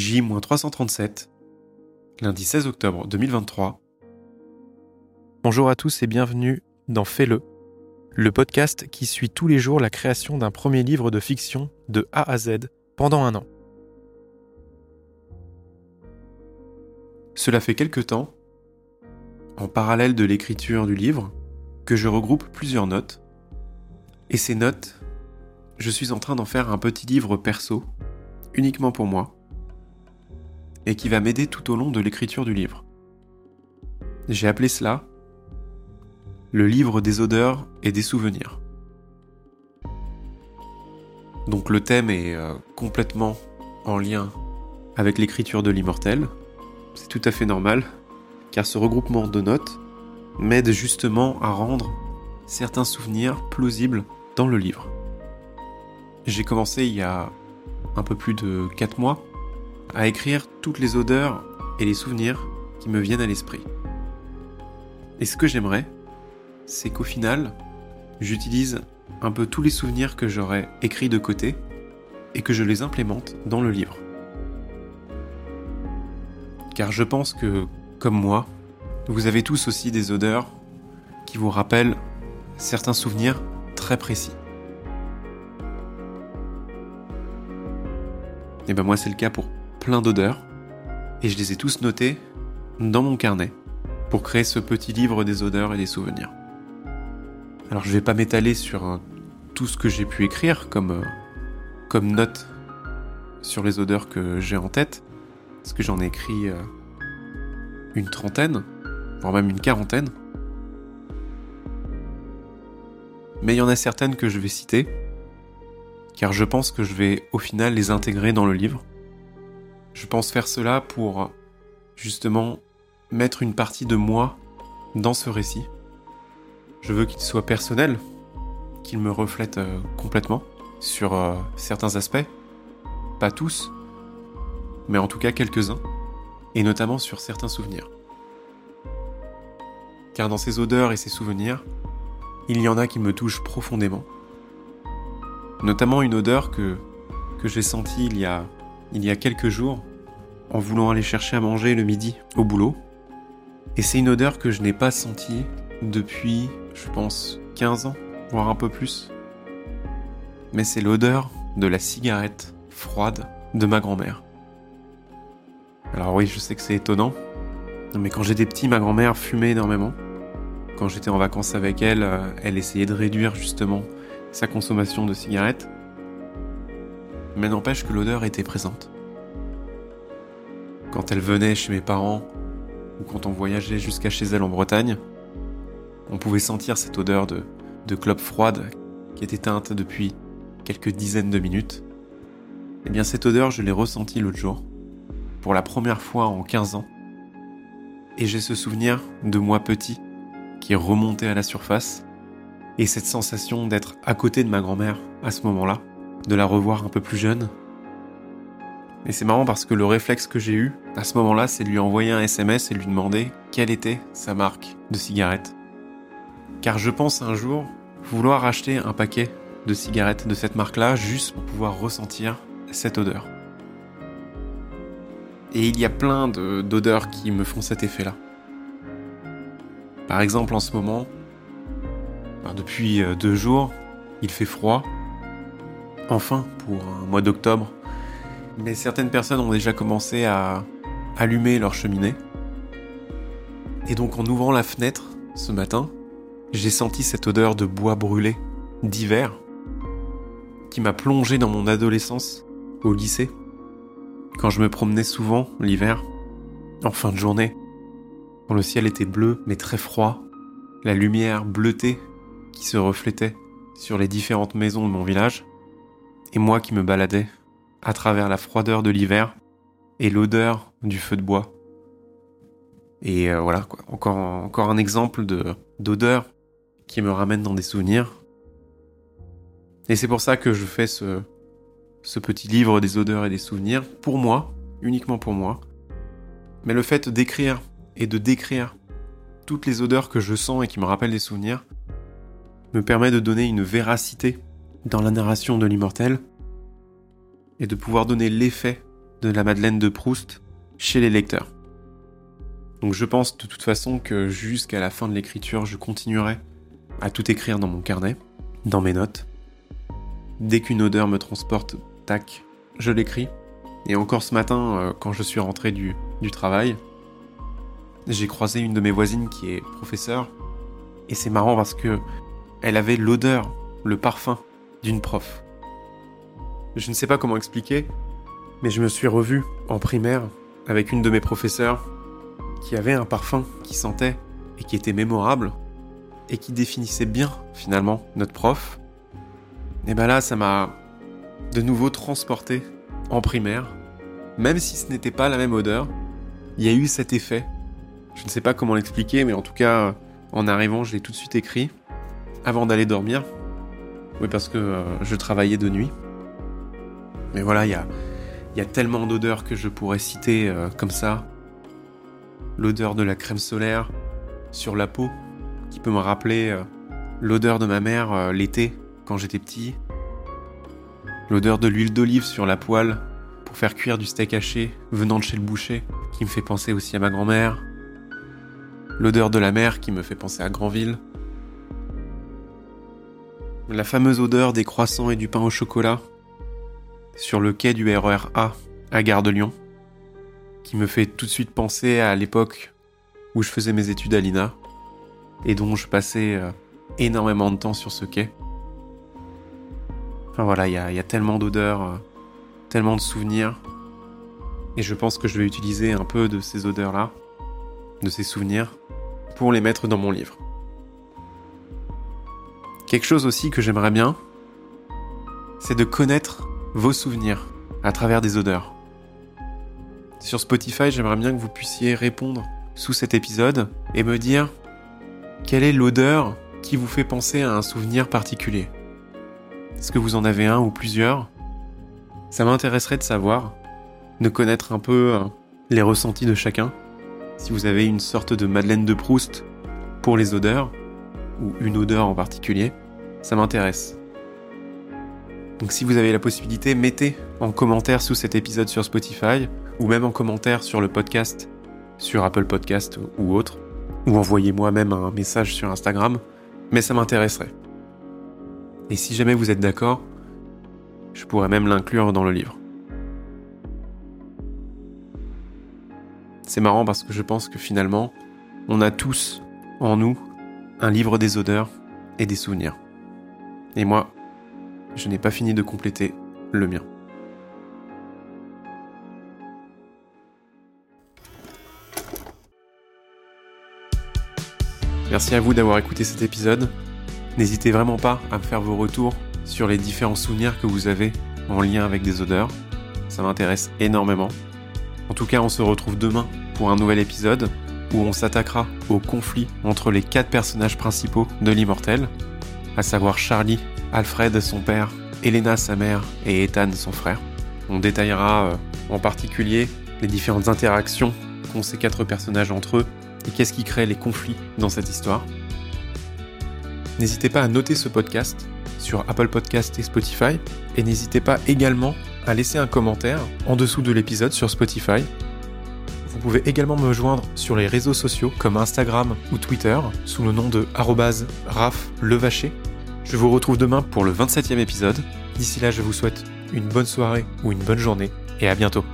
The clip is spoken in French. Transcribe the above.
J-337, lundi 16 octobre 2023. Bonjour à tous et bienvenue dans Fais-le, le podcast qui suit tous les jours la création d'un premier livre de fiction de A à Z pendant un an. Cela fait quelque temps, en parallèle de l'écriture du livre, que je regroupe plusieurs notes. Et ces notes, je suis en train d'en faire un petit livre perso, uniquement pour moi, et qui va m'aider tout au long de l'écriture du livre. J'ai appelé cela le livre des odeurs et des souvenirs. Donc le thème est euh, complètement en lien avec l'écriture de l'immortel. C'est tout à fait normal, car ce regroupement de notes m'aide justement à rendre certains souvenirs plausibles dans le livre. J'ai commencé il y a un peu plus de 4 mois à écrire toutes les odeurs et les souvenirs qui me viennent à l'esprit. Et ce que j'aimerais, c'est qu'au final, j'utilise un peu tous les souvenirs que j'aurais écrits de côté et que je les implémente dans le livre. Car je pense que, comme moi, vous avez tous aussi des odeurs qui vous rappellent certains souvenirs très précis. Et ben moi c'est le cas pour plein d'odeurs, et je les ai tous notés dans mon carnet pour créer ce petit livre des odeurs et des souvenirs. Alors je vais pas m'étaler sur euh, tout ce que j'ai pu écrire comme, euh, comme note sur les odeurs que j'ai en tête, parce que j'en ai écrit euh, une trentaine, voire même une quarantaine. Mais il y en a certaines que je vais citer, car je pense que je vais au final les intégrer dans le livre. Je pense faire cela pour justement mettre une partie de moi dans ce récit. Je veux qu'il soit personnel, qu'il me reflète euh, complètement sur euh, certains aspects, pas tous, mais en tout cas quelques-uns, et notamment sur certains souvenirs. Car dans ces odeurs et ces souvenirs, il y en a qui me touchent profondément. Notamment une odeur que, que j'ai sentie il y, a, il y a quelques jours en voulant aller chercher à manger le midi au boulot. Et c'est une odeur que je n'ai pas sentie depuis, je pense, 15 ans, voire un peu plus. Mais c'est l'odeur de la cigarette froide de ma grand-mère. Alors oui, je sais que c'est étonnant, mais quand j'étais petit, ma grand-mère fumait énormément. Quand j'étais en vacances avec elle, euh, elle essayait de réduire justement sa consommation de cigarettes. Mais n'empêche que l'odeur était présente. Quand elle venait chez mes parents, ou quand on voyageait jusqu'à chez elle en Bretagne, on pouvait sentir cette odeur de, de clope froide qui était teinte depuis quelques dizaines de minutes. Eh bien cette odeur, je l'ai ressentie l'autre jour, pour la première fois en 15 ans. Et j'ai ce souvenir de moi petit qui est remonté à la surface, et cette sensation d'être à côté de ma grand-mère à ce moment-là, de la revoir un peu plus jeune, et c'est marrant parce que le réflexe que j'ai eu à ce moment-là, c'est de lui envoyer un SMS et lui demander quelle était sa marque de cigarettes. Car je pense un jour vouloir acheter un paquet de cigarettes de cette marque-là juste pour pouvoir ressentir cette odeur. Et il y a plein d'odeurs qui me font cet effet-là. Par exemple, en ce moment, ben, depuis euh, deux jours, il fait froid. Enfin, pour un mois d'octobre, mais certaines personnes ont déjà commencé à allumer leur cheminée. Et donc en ouvrant la fenêtre ce matin, j'ai senti cette odeur de bois brûlé d'hiver qui m'a plongé dans mon adolescence au lycée, quand je me promenais souvent l'hiver, en fin de journée, quand le ciel était bleu mais très froid, la lumière bleutée qui se reflétait sur les différentes maisons de mon village, et moi qui me baladais à travers la froideur de l'hiver et l'odeur du feu de bois. Et euh, voilà. Encore, encore un exemple de, d'odeur qui me ramène dans des souvenirs. Et c'est pour ça que je fais ce, ce petit livre des odeurs et des souvenirs, pour moi, uniquement pour moi. Mais le fait d'écrire et de décrire toutes les odeurs que je sens et qui me rappellent des souvenirs me permet de donner une véracité dans la narration de l'immortel et de pouvoir donner l'effet de la Madeleine de Proust chez les lecteurs. Donc je pense de toute façon que jusqu'à la fin de l'écriture, je continuerai à tout écrire dans mon carnet, dans mes notes. Dès qu'une odeur me transporte, tac, je l'écris. Et encore ce matin, euh, quand je suis rentré du, du travail, j'ai croisé une de mes voisines qui est professeure. Et c'est marrant parce que elle avait l'odeur, le parfum d'une prof. Je ne sais pas comment expliquer, mais je me suis revu en primaire avec une de mes professeurs qui avait un parfum qui sentait et qui était mémorable et qui définissait bien finalement notre prof. Et ben là, ça m'a de nouveau transporté en primaire, même si ce n'était pas la même odeur. Il y a eu cet effet. Je ne sais pas comment l'expliquer, mais en tout cas, en arrivant, je l'ai tout de suite écrit avant d'aller dormir. Oui, parce que euh, je travaillais de nuit. Mais voilà, il y a, tellement d'odeurs que je pourrais citer euh, comme ça. L'odeur de la crème solaire sur la peau, qui peut me rappeler euh, l'odeur de ma mère l'été quand j'étais petit. L'odeur de l'huile d'olive sur la poêle pour faire cuire du steak haché venant de chez le boucher, qui me fait penser aussi à ma grand-mère. L'odeur de la mer qui me fait penser à Granville. La fameuse odeur des croissants et du pain au chocolat sur le quai du RER e A à Gare de Lyon, qui me fait tout de suite penser à l'époque où je faisais mes études à l'INA et dont je passais euh, énormément de temps sur ce quai. Enfin voilà, il y, a, tellement d'odeurs, euh, tellement de souvenirs, et je pense que je vais utiliser un peu de ces odeurs-là, de ces souvenirs, pour les mettre dans mon livre. Quelque chose aussi que j'aimerais bien, c'est de connaître vos souvenirs à travers des odeurs. Sur Spotify, j'aimerais bien que vous puissiez répondre sous cet épisode et me dire quelle est l'odeur qui vous fait penser à un souvenir particulier. Est-ce que vous en avez un ou plusieurs? Ça m'intéresserait de savoir, de connaître un peu euh, les ressentis de chacun. Si vous avez une sorte de Madeleine de Proust pour les odeurs, ou une odeur en particulier, ça m'intéresse. Donc si vous avez la possibilité, mettez en commentaire sous cet épisode sur Spotify, ou même en commentaire sur le podcast, sur Apple Podcast ou autre, ou envoyez-moi même un message sur Instagram, mais ça m'intéresserait. Et si jamais vous êtes d'accord, je pourrais même l'inclure dans le livre. C'est marrant parce que je pense que finalement, on a tous en nous un livre des odeurs et des souvenirs. Et moi, je n'ai pas fini de compléter le mien. Merci à vous d'avoir écouté cet épisode. N'hésitez vraiment pas à me faire vos retours sur les différents souvenirs que vous avez en lien avec des odeurs. Ça m'intéresse énormément. En tout cas, on se retrouve demain pour un nouvel épisode où on s'attaquera au conflit entre les quatre personnages principaux de l'immortel, à savoir Charlie, Alfred, son père, Elena, sa mère, et Ethan, son frère. On détaillera euh, en particulier les différentes interactions qu'ont ces quatre personnages entre eux et qu'est-ce qui crée les conflits dans cette histoire. N'hésitez pas à noter ce podcast sur Apple Podcast et Spotify et n'hésitez pas également à laisser un commentaire en dessous de l'épisode sur Spotify. Vous pouvez également me joindre sur les réseaux sociaux comme Instagram ou Twitter sous le nom de @raflevacher. Je vous retrouve demain pour le 27e épisode. D'ici là, je vous souhaite une bonne soirée ou une bonne journée et à bientôt.